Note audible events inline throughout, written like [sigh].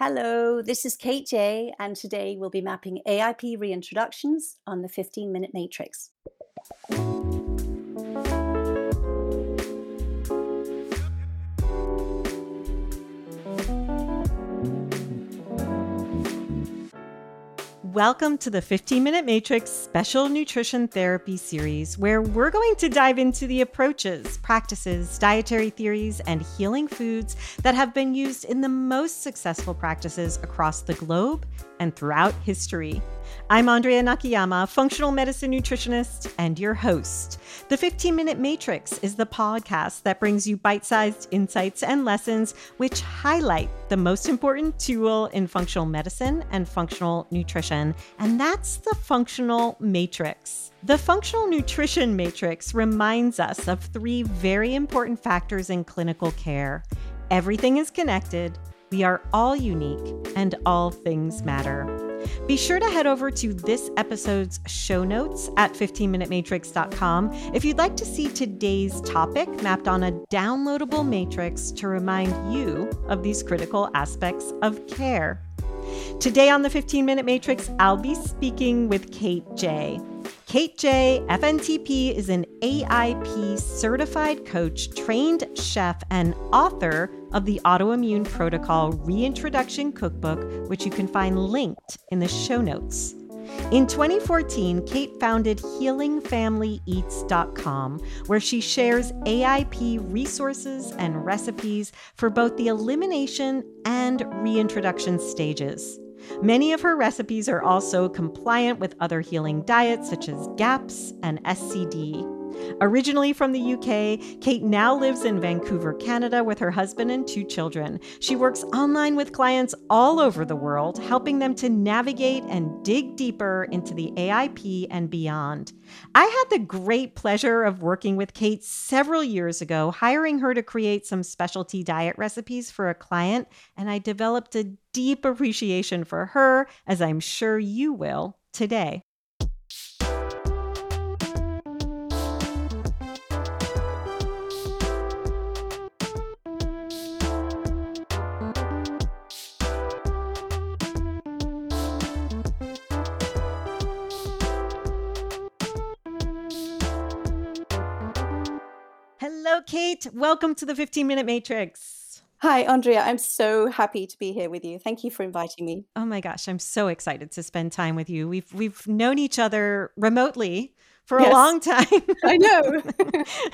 Hello, this is Kate Jay, and today we'll be mapping AIP reintroductions on the 15 minute matrix. Welcome to the 15 Minute Matrix Special Nutrition Therapy Series, where we're going to dive into the approaches, practices, dietary theories, and healing foods that have been used in the most successful practices across the globe and throughout history. I'm Andrea Nakayama, functional medicine nutritionist and your host. The 15 Minute Matrix is the podcast that brings you bite sized insights and lessons which highlight the most important tool in functional medicine and functional nutrition, and that's the functional matrix. The functional nutrition matrix reminds us of three very important factors in clinical care everything is connected, we are all unique, and all things matter. Be sure to head over to this episode's show notes at 15minutematrix.com if you'd like to see today's topic mapped on a downloadable matrix to remind you of these critical aspects of care. Today on the 15 Minute Matrix, I'll be speaking with Kate Jay. Kate Jay, FNTP, is an AIP certified coach, trained chef, and author of the Autoimmune Protocol Reintroduction Cookbook, which you can find linked in the show notes. In 2014, Kate founded HealingFamilyEats.com, where she shares AIP resources and recipes for both the elimination and reintroduction stages. Many of her recipes are also compliant with other healing diets such as GAPS and SCD. Originally from the UK, Kate now lives in Vancouver, Canada with her husband and two children. She works online with clients all over the world, helping them to navigate and dig deeper into the AIP and beyond. I had the great pleasure of working with Kate several years ago, hiring her to create some specialty diet recipes for a client, and I developed a deep appreciation for her, as I'm sure you will today. Kate. Welcome to the 15 Minute Matrix. Hi, Andrea. I'm so happy to be here with you. Thank you for inviting me. Oh my gosh, I'm so excited to spend time with you. We've we've known each other remotely for yes. a long time. I know.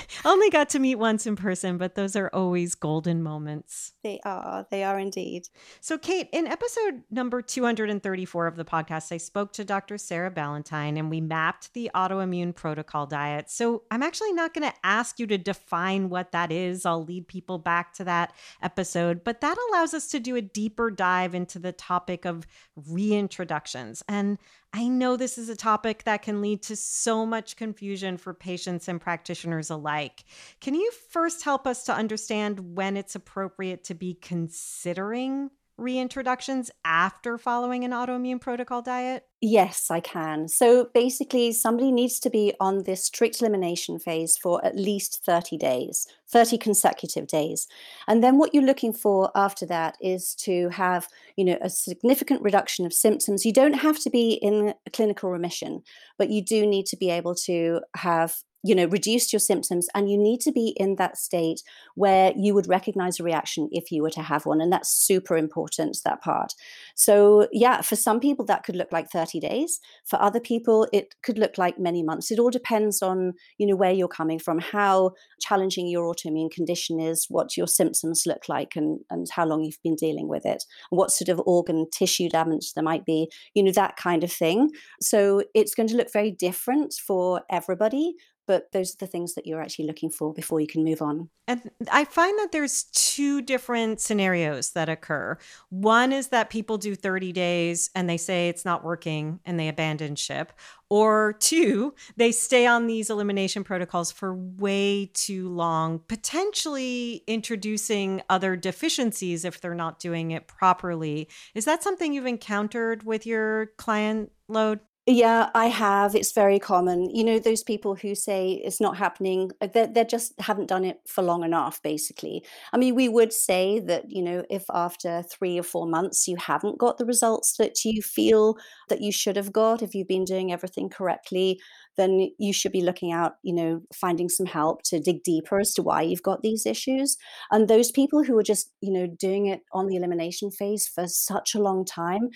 [laughs] Only got to meet once in person, but those are always golden moments. They are. They are indeed. So, Kate, in episode number 234 of the podcast, I spoke to Dr. Sarah Ballantyne and we mapped the autoimmune protocol diet. So, I'm actually not going to ask you to define what that is. I'll lead people back to that episode, but that allows us to do a deeper dive into the topic of reintroductions. And I know this is a topic that can lead to so much confusion for patients and practitioners alike. Can you first help us to understand when it's appropriate to be considering reintroductions after following an autoimmune protocol diet? Yes, I can. So basically, somebody needs to be on this strict elimination phase for at least 30 days, 30 consecutive days. And then what you're looking for after that is to have, you know, a significant reduction of symptoms. You don't have to be in clinical remission, but you do need to be able to have you know reduced your symptoms and you need to be in that state where you would recognize a reaction if you were to have one and that's super important that part. So yeah for some people that could look like 30 days. For other people it could look like many months. It all depends on you know where you're coming from how challenging your autoimmune condition is what your symptoms look like and and how long you've been dealing with it what sort of organ tissue damage there might be you know that kind of thing. So it's going to look very different for everybody but those are the things that you're actually looking for before you can move on. And I find that there's two different scenarios that occur. One is that people do 30 days and they say it's not working and they abandon ship. Or two, they stay on these elimination protocols for way too long, potentially introducing other deficiencies if they're not doing it properly. Is that something you've encountered with your client load? Yeah, I have. It's very common. You know, those people who say it's not happening, uh, they they just haven't done it for long enough, basically. I mean, we would say that, you know, if after 3 or 4 months you haven't got the results that you feel that you should have got, if you've been doing everything correctly, then you should be looking out, you know, finding some help to dig deeper as to why you've got these issues. And those people who are just, you know, doing it on the elimination phase for such a long time,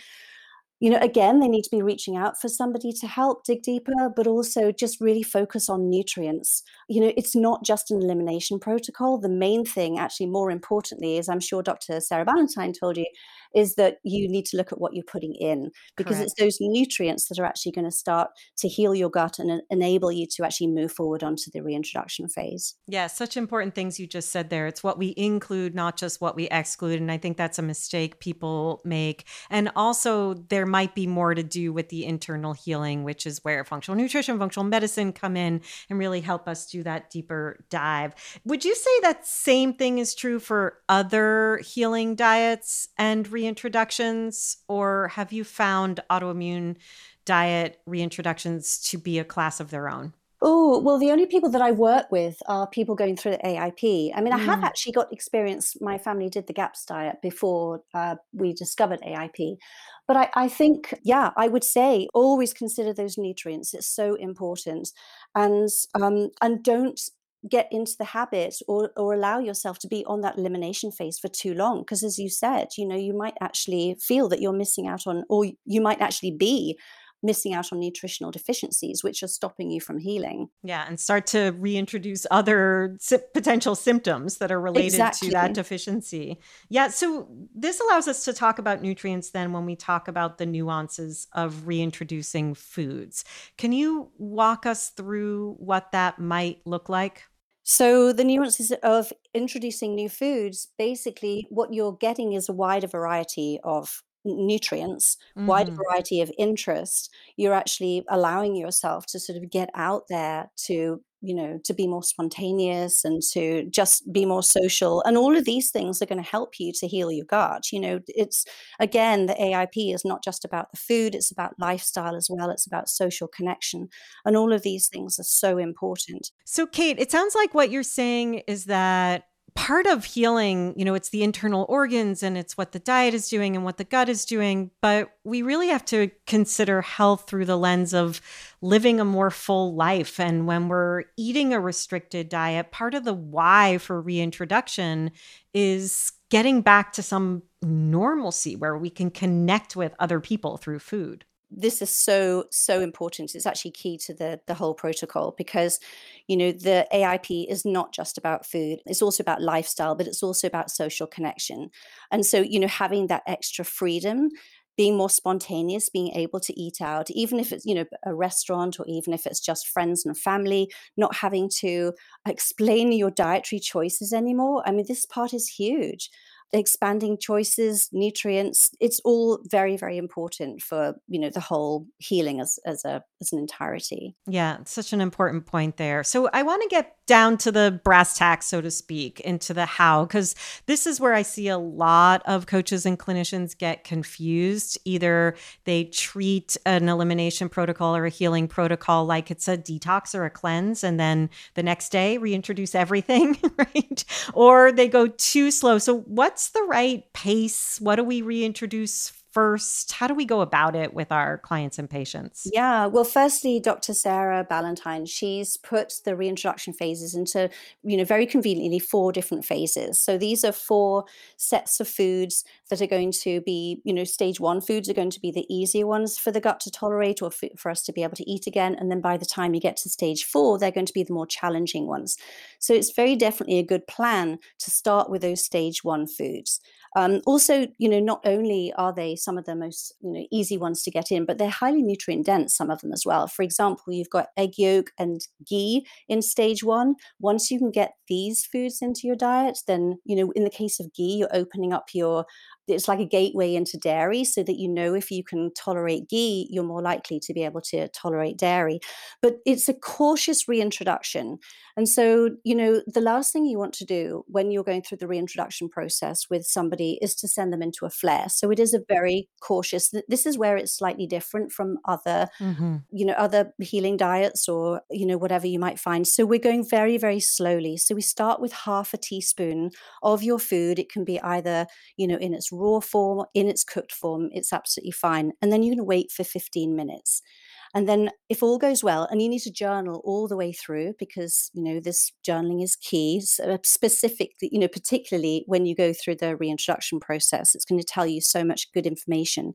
you know, again, they need to be reaching out for somebody to help dig deeper, but also just really focus on nutrients. You know, it's not just an elimination protocol. The main thing, actually, more importantly, as I'm sure Dr. Sarah Ballantyne told you, is that you need to look at what you're putting in because it's those nutrients that are actually going to start to heal your gut and enable you to actually move forward onto the reintroduction phase. Yeah, such important things you just said there. It's what we include, not just what we exclude. And I think that's a mistake people make. And also, there might be more to do with the internal healing, which is where functional nutrition, functional medicine come in and really help us do that deeper dive. Would you say that same thing is true for other healing diets and reintroductions? Or have you found autoimmune diet reintroductions to be a class of their own? Oh, well, the only people that I work with are people going through the AIP. I mean, I have Mm, actually got experience. My family did the GAPS diet before uh, we discovered AIP. But I, I think, yeah, I would say always consider those nutrients. It's so important. And um, and don't get into the habit or, or allow yourself to be on that elimination phase for too long. Because as you said, you know, you might actually feel that you're missing out on, or you might actually be missing out on nutritional deficiencies, which are stopping you from healing. Yeah, and start to reintroduce other sy- potential symptoms that are related to that deficiency. Yeah, so this allows us to talk about nutrients then when we talk about the nuances of reintroducing foods. Can you walk us through what that might look like? So, the nuances of introducing new foods basically, what you're getting is a wider variety of nutrients, wider hmm variety of interest. You're actually allowing yourself to sort of get out there to, you know, to be more spontaneous and to just be more social. And all of these things are going to help you to heal your gut. You know, it's again, the AIP is not just about the food, it's about lifestyle as well, it's about social connection. And all of these things are so important. So, Kate, it sounds like what you're saying is that part of healing, you know, it's the internal organs and it's what the diet is doing and what the gut is doing. But we really have to consider health through the lens of living a more full life. And when we're eating a restricted diet, part of the why for reintroduction is getting back to some normalcy where we can connect with other people through food. This is so so important it's actually key to the the whole protocol because you know the aip is not just about food it's also about lifestyle but it's also about social connection. And so you know having that extra freedom being more spontaneous being able to eat out even if it's you know a restaurant or even if it's just friends and family not having to explain your dietary choices anymore i mean this part is huge expanding choices, nutrients, it's all very, very important for, you know, the whole healing as as a as an entirety. Yeah, such an important point there. So I want to get down to the brass tacks, so to speak, into the how, because this is where I see a lot of coaches and clinicians get confused. Either they treat an elimination protocol or a healing protocol like it's a detox or a cleanse, and then the next day reintroduce everything, [laughs] right? Or they go too slow. So, what's the right pace? What do we reintroduce first? How do we go about it with our clients and patients? Yeah, well, firstly, Dr. Sarah Ballantyne, she's put the reintroduction phases into, you know, very conveniently four different phases. So these are four sets of foods that are going to be, you know, stage one foods are going to be the easier ones for the gut to tolerate or for, us to be able to eat again. And then by the time you get to stage four, they're going to be the more challenging ones. So it's very definitely a good plan to start with those stage one foods. Um, also, you know, not only are they some of the most you know easy ones to get in, but they're highly nutrient dense. Some of them as well. For example, you've got egg yolk and ghee in stage one. Once you can get these foods into your diet, then you know, in the case of ghee, you're opening up your it's like a gateway into dairy so that you know if you can tolerate ghee you're more likely to be able to tolerate dairy. But it's a cautious reintroduction. And so you know the last thing you want to do when you're going through the reintroduction process with somebody is to send them into a flare. So it is a very cautious this is where it's slightly different from other mm-hmm. you know other healing diets or you know whatever you might find. So we're going very very slowly. So we start with half a teaspoon of your food. It can be either you know in its raw form, in its cooked form, it's absolutely fine. And then going to wait for 15 minutes. And then, if all goes well, and you need to journal all the way through because you know this journaling is key. So uh, specific, you know, particularly when you go through the reintroduction process, it's going to tell you so much good information.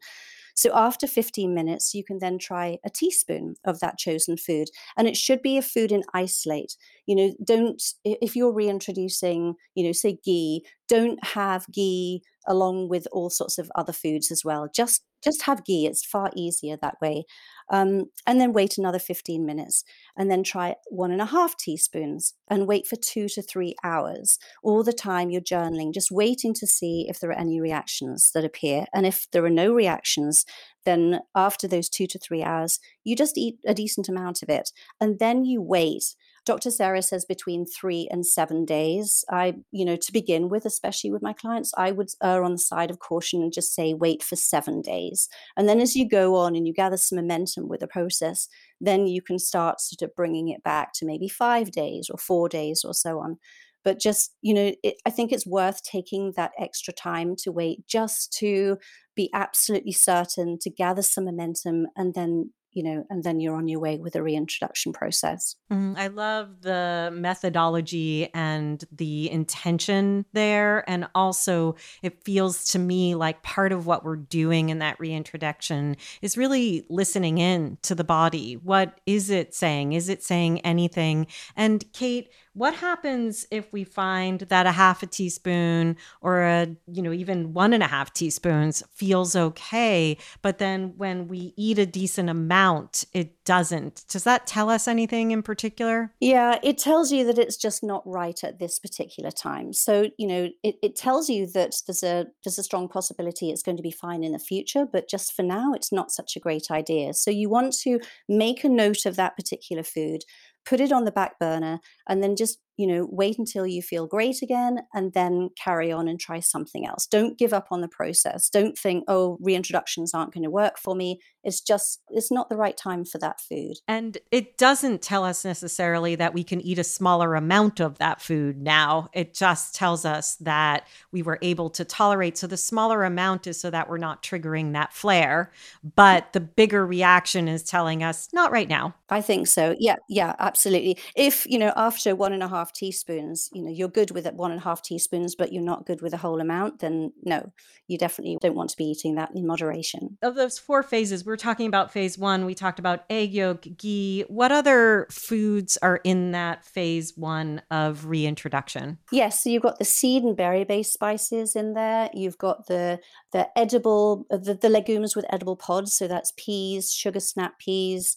So after 15 minutes, you can then try a teaspoon of that chosen food. And it should be a food in isolate. You know, don't, if you're reintroducing, you know, say ghee, don't have ghee along with all sorts of other foods as well. Just just have ghee. It's far easier that way. Um, and then wait another 15 minutes and then try one and a half teaspoons and wait for two to three hours. All the time you're journaling, just waiting to see if there are any reactions that appear. And if there are no reactions, then after those two to three hours, you just eat a decent amount of it. And then you wait Dr. Sarah says between three and seven days. I, you know, to begin with, especially with my clients, I would err on the side of caution and just say wait for seven days. And then as you go on and you gather some momentum with the process, then you can start sort of bringing it back to maybe five days or four days or so on but just you know it, i think it's worth taking that extra time to wait just to be absolutely certain to gather some momentum and then you know, and then you're on your way with a reintroduction process. Mm, I love the methodology and the intention there. And also, it feels to me like part of what we're doing in that reintroduction is really listening in to the body. What is it saying? Is it saying anything? And Kate, what happens if we find that a half a teaspoon or a, you know, even one and a half teaspoons feels okay, but then when we eat a decent amount, it doesn't? Does that tell us anything in particular? Yeah, it tells you that it's just not right at this particular time. So, you know, it, it tells you that there's a there's a strong possibility it's going to be fine in the future, but just for now, it's not such a great idea. So you want to make a note of that particular food put it on the back burner and then just you know wait until you feel great again and then carry on and try something else. Don't give up on the process. Don't think oh reintroductions aren't going to work for me. It's just it's not the right time for that food. And it doesn't tell us necessarily that we can eat a smaller amount of that food now. It just tells us that we were able to tolerate. So the smaller amount is so that we're not triggering that flare. Mm. But the bigger reaction is telling us not right now. I think so. Yeah yeah absolutely. If you know after one and a half half teaspoons, you know, you're good with it one and a half teaspoons, but you're not good with a whole amount, then no, you definitely don't want to be eating that in moderation. Of those four phases, we're talking about phase one. We talked about egg yolk, ghee. What other foods are in that phase one of reintroduction? Yes, so you've got the seed and berry based spices in there. You've got the the edible the, the legumes with edible pods. So that's peas, sugar snap peas,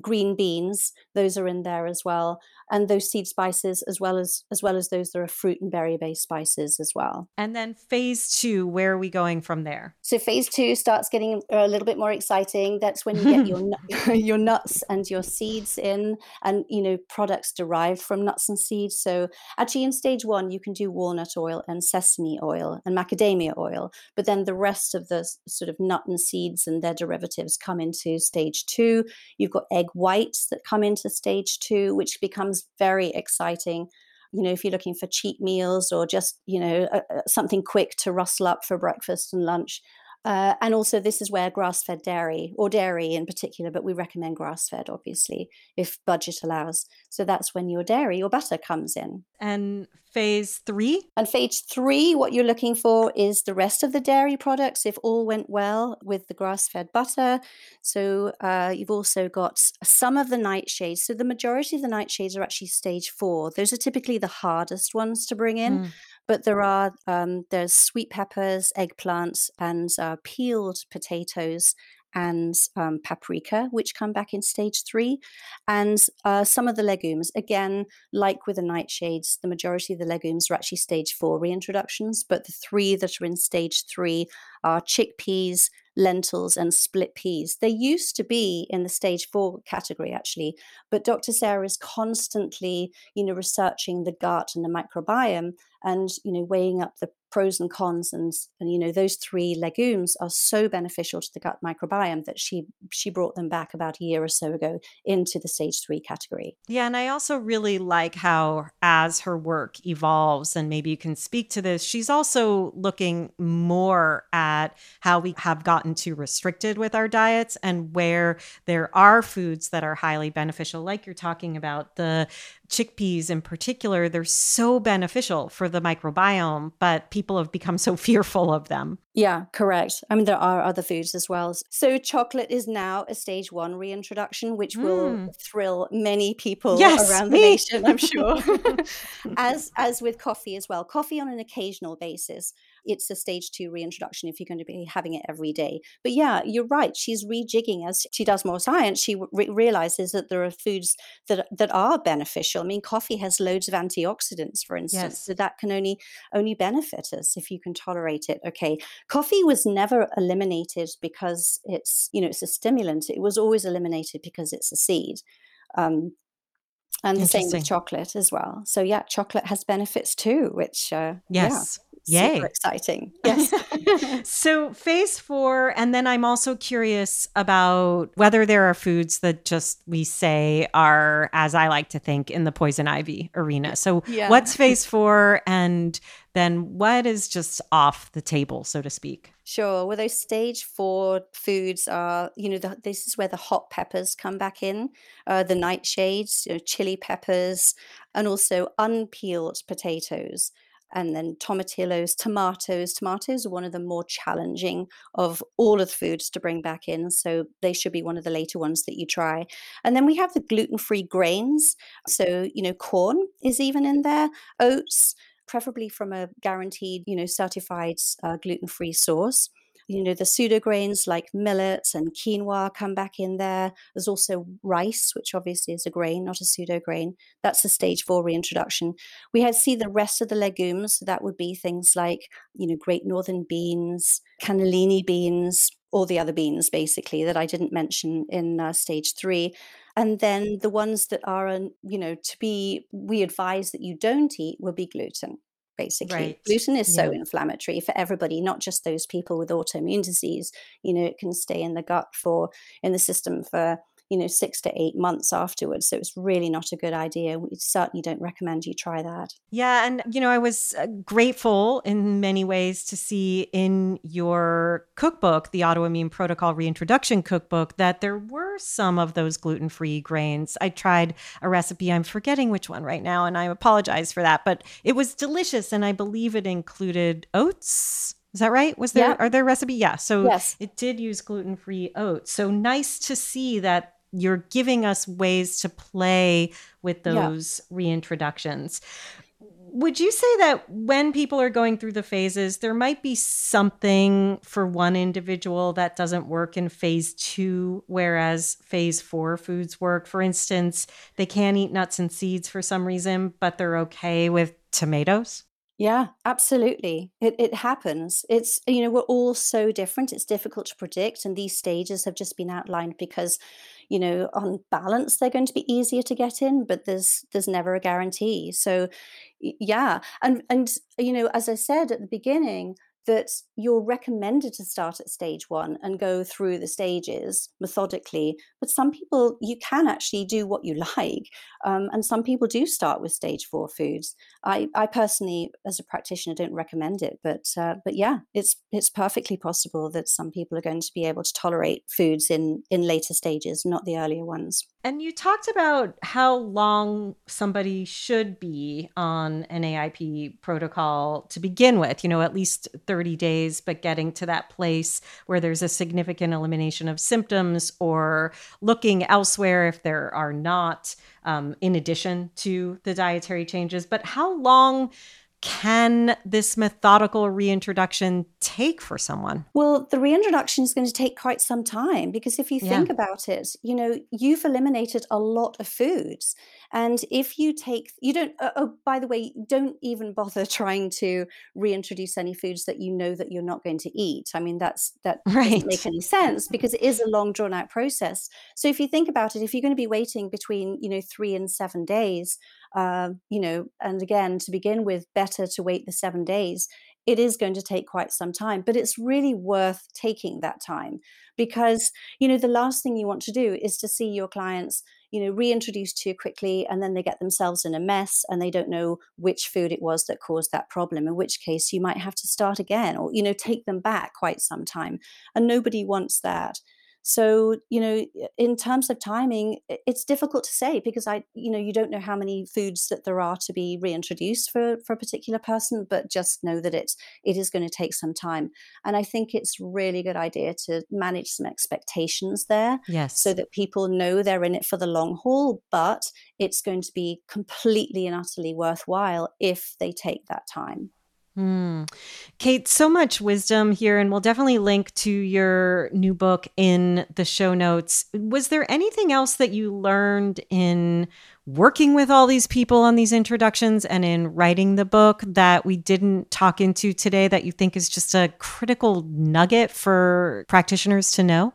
green beans. Those are in there as well and those seed spices as well as as well as those that are fruit and berry based spices as well. And then phase 2, where are we going from there? So phase 2 starts getting a little bit more exciting. That's when you get your [laughs] [laughs] your nuts and your seeds in and you know products derived from nuts and seeds. So actually in stage 1 you can do walnut oil and sesame oil and macadamia oil, but then the rest of the sort of nut and seeds and their derivatives come into stage 2. You've got egg whites that come into stage 2 which becomes becomes very exciting. You know if you're looking for cheap meals or just you know something quick to rustle up for breakfast and lunch uh, and also, this is where grass fed dairy, or dairy in particular, but we recommend grass fed, obviously, if budget allows. So that's when your dairy or butter comes in. And phase three? And phase three, what you're looking for is the rest of the dairy products, if all went well with the grass fed butter. So uh, you've also got some of the nightshades. So the majority of the nightshades are actually stage four. Those are typically the hardest ones to bring in. Mm but there are um, there's sweet peppers, eggplants, and uh, peeled potatoes and um, paprika, which come back in stage three, and uh, some of the legumes. Again, like with the nightshades, the majority of the legumes are actually stage four reintroductions, but the three that are in stage three are chickpeas, lentils and split peas. They used to be in the stage four category, actually, but Dr. Sarah is constantly, you know, researching the gut and the microbiome and, you know, weighing up the pros and cons and and you know those three legumes are so beneficial to the gut microbiome that she she brought them back about a year or so ago into the stage 3 category. Yeah, and I also really like how as her work evolves and maybe you can speak to this, she's also looking more at how we have gotten too restricted with our diets and where there are foods that are highly beneficial like you're talking about the chickpeas in particular, they're so beneficial for the microbiome, but people have become so [laughs] fearful of them. Yeah, correct. I mean, there are other foods as well. So, chocolate is now a stage one reintroduction, which mm. will thrill many people yes, around me. the nation, I'm sure. [laughs] as as with coffee as well, coffee on an occasional basis it's a stage two reintroduction if you're going to be having it every day. But yeah, you're right. She's rejigging as she does more science. She re- realizes that there are foods that that are beneficial. I mean, coffee has loads of antioxidants, for instance, yes. so that can only only benefit us if you can tolerate it. Okay, coffee was never eliminated because it's you know it's a stimulant. It was always eliminated because it's a seed. Um, and the same with chocolate as well. So yeah, chocolate has benefits too, which uh, yes. Yeah Yay. super exciting. [laughs] Yes. [laughs] so, phase four, and then I'm also curious about whether there are foods that just we say are, as I like to think, in the poison ivy arena. So, yeah. what's phase four, and then what is just off the table, so to speak? Sure. Well, those stage four foods are, you know, the, this is where the hot peppers come back in, uh, the nightshades, you know, chili peppers, and also unpeeled potatoes and then tomatillos, tomatoes. Tomatoes are one of the more challenging of all of the foods to bring back in. So they should be one of the later ones that you try. And then we have the gluten free grains. So, you know, corn is even in there, oats, preferably from a guaranteed, you know, certified uh, gluten free source you know the pseudo grains like millets and quinoa come back in there. There's also rice which obviously is a grain not a pseudo grain that's a stage four reintroduction. We had see the rest of the legumes. So that would be things like you know great northern beans cannellini beans all the other beans basically that i didn't mention in uh, stage three. And then the ones that are you know to be we advise that you don't eat will be gluten basically. Right. Gluten is yeah. so inflammatory for everybody, not just those people with autoimmune disease. You know, it can stay in the gut for in the system for you know six to eight months afterwards so it's really not a good idea we certainly don't recommend you try that yeah and you know i was uh, grateful in many ways to see in your cookbook the autoimmune protocol reintroduction cookbook that there were some of those gluten-free grains i tried a recipe i'm forgetting which one right now and i apologize for that but it was delicious and i believe it included oats is that right? Was there yeah. are there recipe? Yeah. So yes. it did use gluten-free oats. So nice to see that you're giving us ways to play with those yeah. reintroductions. Would you say that when people are going through the phases, there might be something for one individual that doesn't work in phase two, whereas phase four foods work? For instance, they can't eat nuts and seeds for some reason, but they're okay with tomatoes? Yeah, absolutely. It it happens. It's you know, we're all so different. It's difficult to predict, and these stages have just been outlined because, you know, on balance they're going to be easier to get in, but there's there's never a guarantee. So, yeah, and and you know, as I said at the beginning, that you're recommended to start at stage one and go through the stages methodically. But some people, you can actually do what you [laughs] like. Um, and some people do start with stage four foods. I, I personally, as a practitioner, don't recommend it. But, uh, but yeah, it's, it's perfectly possible that some people are going to be able to tolerate foods in, in later stages, not the earlier ones. And you talked about how long somebody should be on an AIP protocol to begin with, you know, at least 30 days, but getting to that place where there's a significant elimination of symptoms or looking elsewhere if there are not, um, in addition to the dietary changes. But how long can this methodical reintroduction take for someone? Well, the reintroduction is going to take quite some time because if you Yeah. think about it, you know, you've eliminated a lot of foods. And if you take, you don't, oh, oh, by the way, don't even bother [laughs] trying to reintroduce any foods that you know that you're not going to eat. I mean, that's, that [laughs] doesn't make any sense because it is a long drawn out process. So if you think about it, if you're going to be waiting between, you know, three and seven days, uh, you know, and again, to begin with, better to wait the seven days. It is going to take quite some time, but it's really worth taking that time because, you know, the last thing you want to do is to see your clients, you know, reintroduced too quickly and then they get themselves in a mess and they don't know which food it was that caused that problem, in which case you might have to start again or, you know, take them back quite some time. And nobody wants that. So, you know, in terms of timing, it's difficult to say because I, you know, you don't know how many foods that there are to be reintroduced for for a particular person, but just know that it's it is going to take some time. And I think it's really good idea to manage some expectations there Yes. so that people know they're in it for the long haul, but it's going to be completely and utterly worthwhile if they take that time. Hmm. Kate, so much wisdom here, and we'll definitely link to your new book in the show notes. Was there anything else that you learned in working with all these people on these introductions and in writing the book that we didn't talk into today that you think is just a critical nugget for practitioners to know?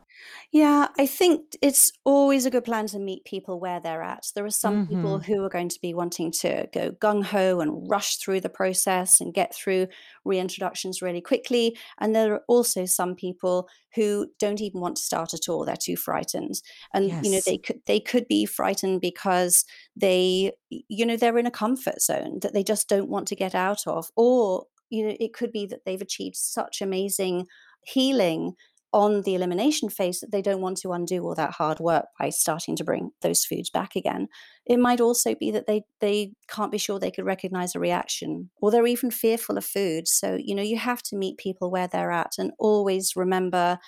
Yeah, I think it's always a good plan to meet people where they're at. There are some people hmm who are going to be wanting to go gung ho and rush through the process and get through reintroductions really quickly. And there are also some people who don't even want to start at all. They're too frightened. And you know, Yes. they could they could be frightened because they you know, they're in a comfort zone that they just don't want to get out of. Or, you know, it could be that they've achieved such amazing healing on the elimination phase that they don't want to undo all that hard work by starting to bring those foods back again. It might also be that they they can't be sure they could recognize a reaction or they're even fearful of food. So, you know, you have to meet people where they're at and always remember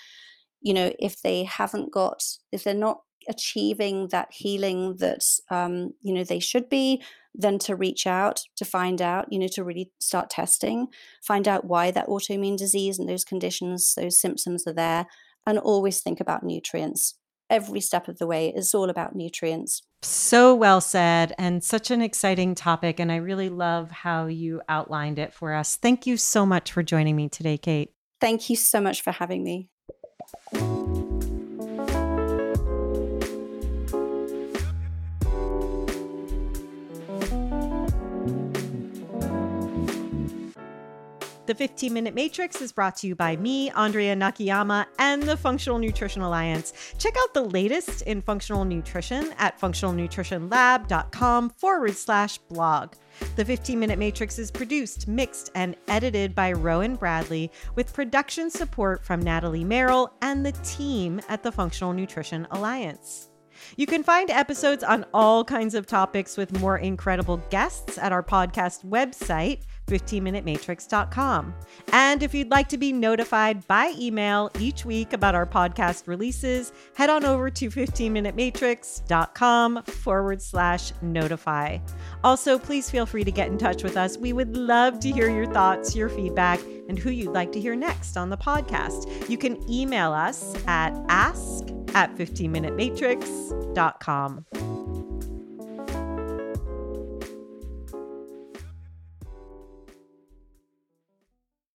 you know if they haven't got if they're not achieving that healing that um, you know they should be then to reach out to find out you know to really start testing find out why that autoimmune disease and those conditions those symptoms are there and always think about nutrients every step of the way is all about nutrients So well said, and such an exciting topic. And I really love how you outlined it for us. Thank you so much for joining me today, Kate. thank you so much for having me The 15 Minute Matrix is brought to you by me, Andrea Nakayama, and the Functional Nutrition Alliance. Check out the latest in functional nutrition at functionalnutritionlab.com forward slash blog. The 15 Minute Matrix is produced, mixed, and edited by Rowan Bradley with production support from Natalie Merrill and the team at the Functional Nutrition Alliance. You can find episodes on all kinds of topics with more incredible guests at our podcast website, 15minutematrix.com. And if you'd like to be notified by email each week about our podcast releases, head on over to 15minutematrix.com forward slash notify. Also, please feel free to get in touch with us. We would love to hear your thoughts, your feedback, and who you'd like to hear next on the podcast. You can email us at ask at 15minutematrix.com.